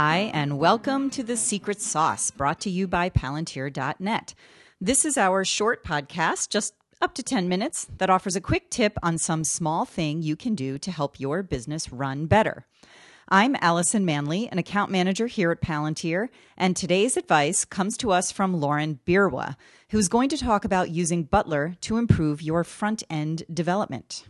Hi, and welcome to The Secret Sauce, brought to you by Palantir.net. This is our short podcast, just up to 10 minutes, that offers a quick tip on some small thing you can do to help your business run better. I'm Allison Manley, an account manager here at Palantir, and today's advice comes to us from Lauren Byrwa, who's going to talk about using Butler to improve your front end development.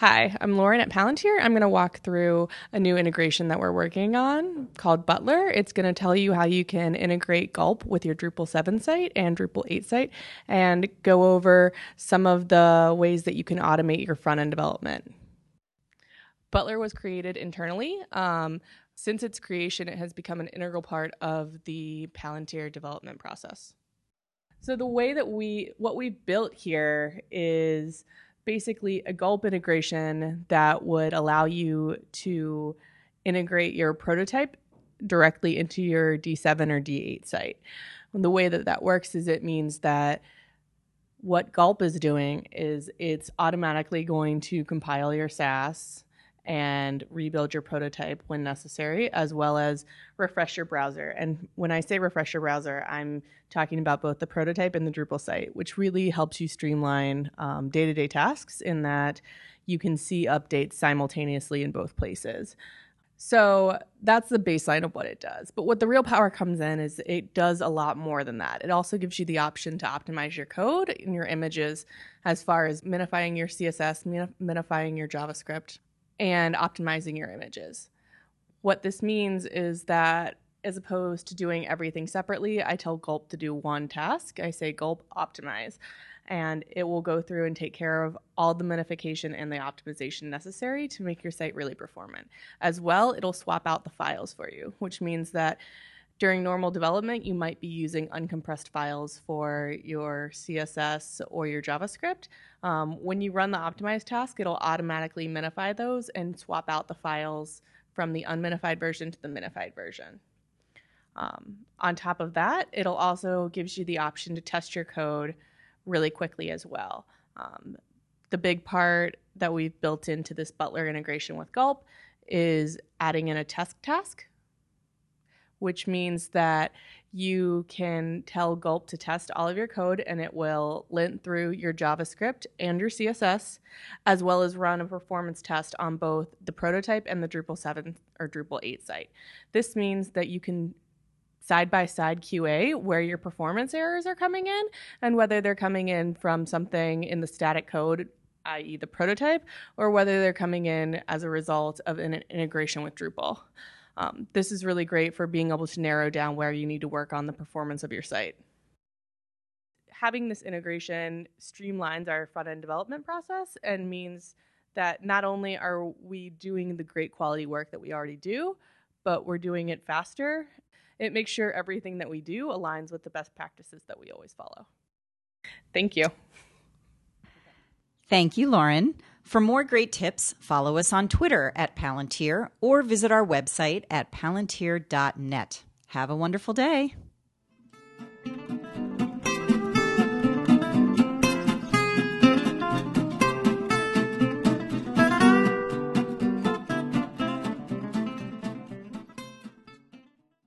Hi, I'm Lauren at Palantir. I'm going to walk through a new integration that we're working on called Butler. It's going to tell you how you can integrate Gulp with your Drupal 7 site and Drupal 8 site and go over some of the ways that you can automate your front end development. Butler was created internally. Um, since its creation, it has become an integral part of the Palantir development process. So the way that we what we've built here is basically a gulp integration that would allow you to integrate your prototype directly into your D7 or D8 site. And the way that that works is it means that what Gulp is doing is it's automatically going to compile your Sass and rebuild your prototype when necessary, as well as refresh your browser. And when I say refresh your browser, I'm talking about both the prototype and the Drupal site, which really helps you streamline day to day tasks in that you can see updates simultaneously in both places. So that's the baseline of what it does. But what the real power comes in is it does a lot more than that. It also gives you the option to optimize your code and your images as far as minifying your CSS, minifying your JavaScript, and optimizing your images. What this means is that as opposed to doing everything separately, I tell Gulp to do one task. I say Gulp optimize, and it will go through and take care of all the minification and the optimization necessary to make your site really performant. As well, it'll swap out the files for you, which means that during normal development, you might be using uncompressed files for your CSS or your JavaScript. Um, when you run the optimized task, it'll automatically minify those and swap out the files from the unminified version to the minified version. Um, on top of that, it'll also gives you the option to test your code really quickly as well. Um, the big part that we've built into this Butler integration with Gulp is adding in a test task which means that you can tell Gulp to test all of your code and it will lint through your JavaScript and your CSS, as well as run a performance test on both the prototype and the Drupal 7 or Drupal 8 site. This means that you can side by side QA where your performance errors are coming in and whether they're coming in from something in the static code i.e., the prototype, or whether they're coming in as a result of an integration with Drupal. Um, this is really great for being able to narrow down where you need to work on the performance of your site. Having this integration streamlines our front end development process and means that not only are we doing the great quality work that we already do, but we're doing it faster. It makes sure everything that we do aligns with the best practices that we always follow. Thank you. Thank you, Lauren. For more great tips, follow us on Twitter at Palantir or visit our website at palantir.net. Have a wonderful day.